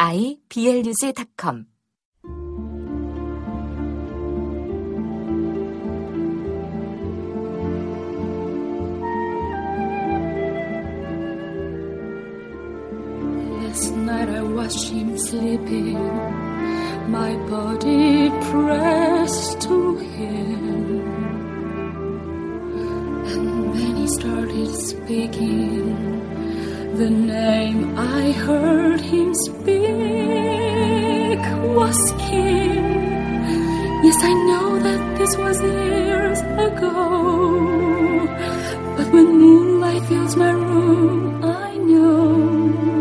iblog.com Last night I watched him sleeping, my body pressed to him. And then he started speaking the name I heard him speak was King. Yes, I know that this was years ago. But when moonlight fills my room, I know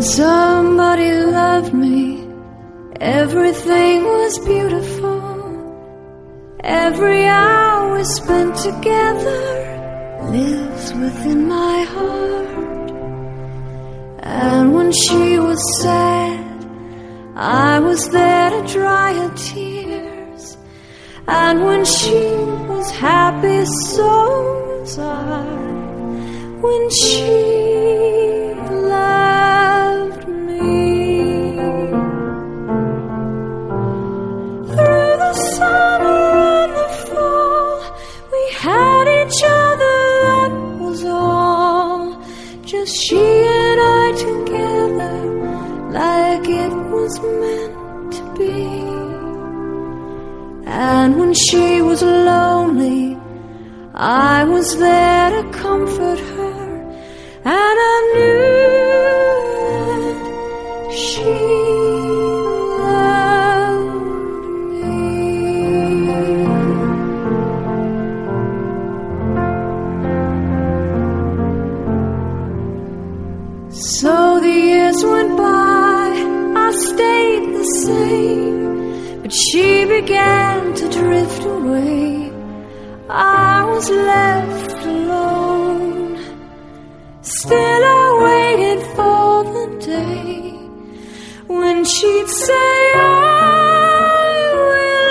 When somebody loved me, everything was beautiful. Every hour we spent together lives within my heart. And when she was sad, I was there to dry her tears. And when she was happy, so was I. When she when she was lonely, I was there to comfort Still, I waited for the day when she'd say, I will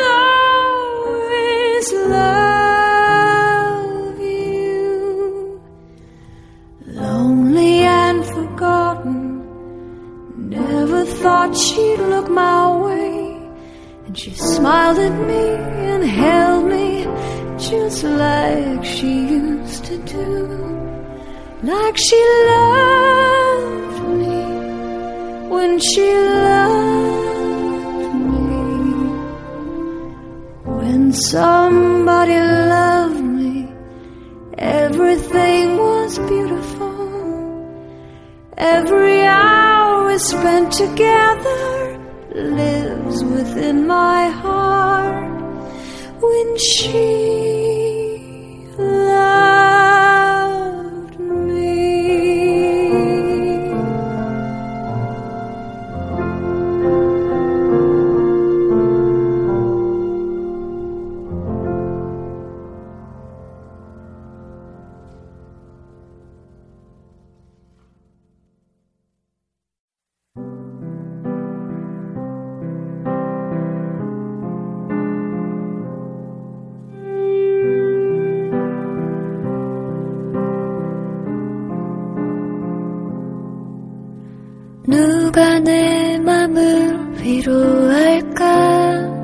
always love you. Lonely and forgotten, never thought she'd look my way. And she smiled at me and held me just like she used to do. Like she loved me when she loved me. When somebody loved me, everything was beautiful. Every hour we spent together lives within my heart when she 누가 내 맘을 위로할까?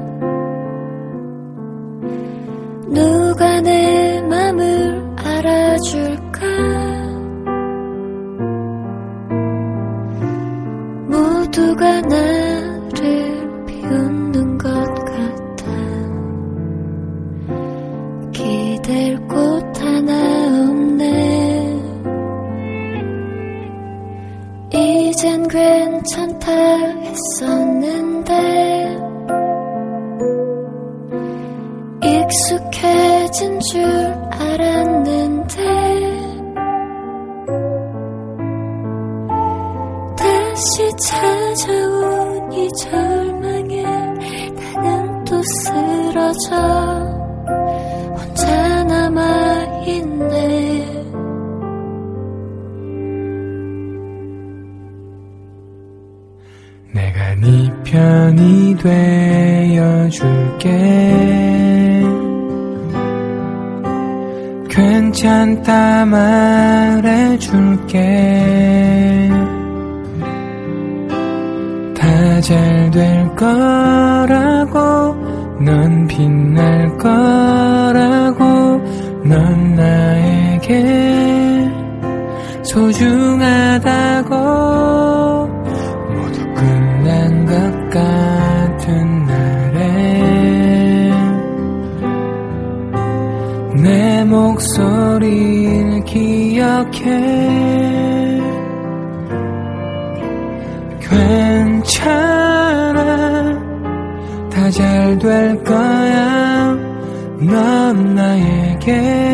소중하다고 모두 끝난 것 같은 날에 내 목소리를 기억해. 괜찮아. 다 잘 될 거야. 넌 나에게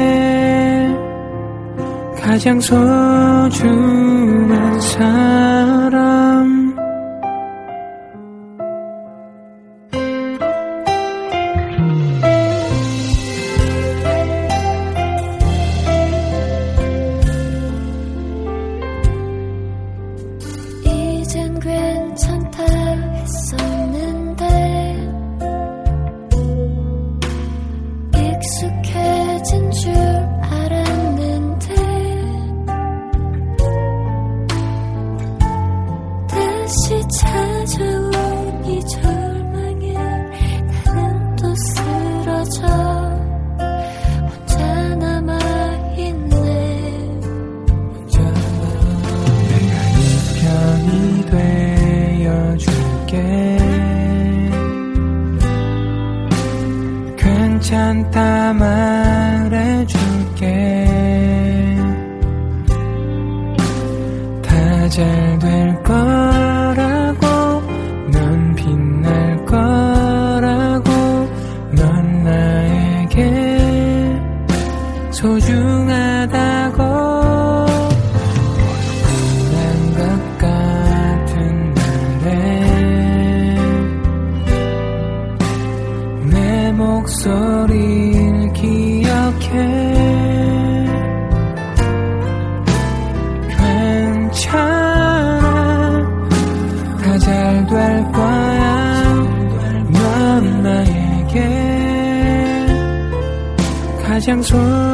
가장 소중한 괜찮다 말해줄게. 다 잘 될 거라 가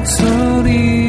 목소리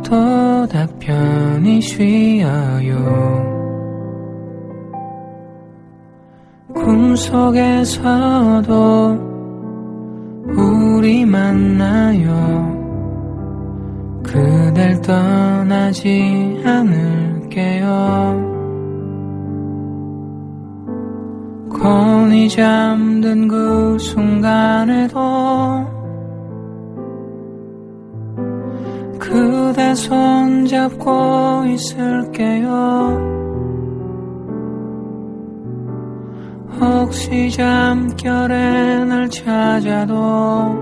토닥토닥 편히 쉬어요. 꿈속에서도 우리 만나요. 그댈 떠나지 않을게요. 건이 잠든 그 순간에도 그대 손잡고 있을게요 혹시 잠결에 날 찾아도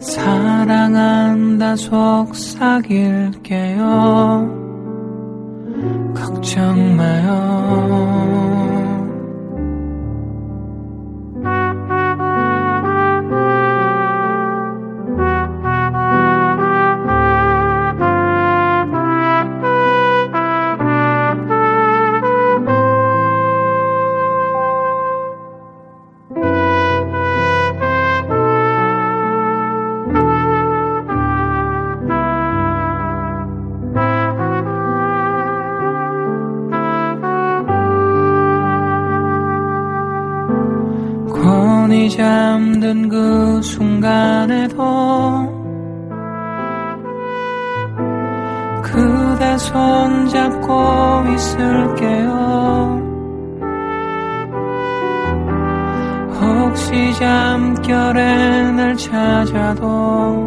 사랑한다 속삭일게요 걱정 마요. 건이 잠든 그 순간에도 그대 손잡고 있을게요. 혹시 잠결에 날 찾아도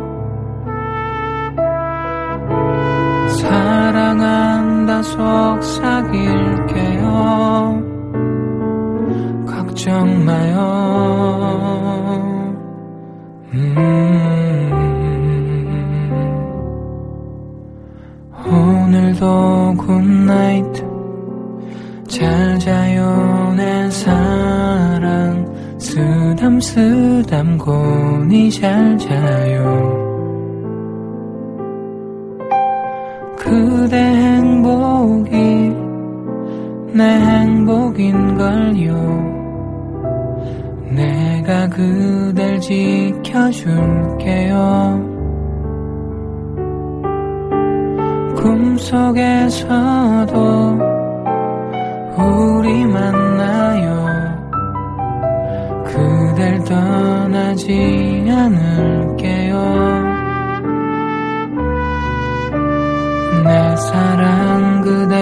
사랑한다 속삭일게요 걱정 마요. 음, 오늘도 굿나잇. 잘 자요, 내 사랑. 쓰담, 쓰담, 고니 잘 자요. 그대 행복이 내 행복인 걸요. 내가 그댈 지켜줄게요. 꿈속에서도 우리 만나요. 그댈 떠나지 않을게요. 내 사랑 그대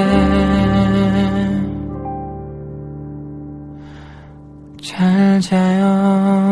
자요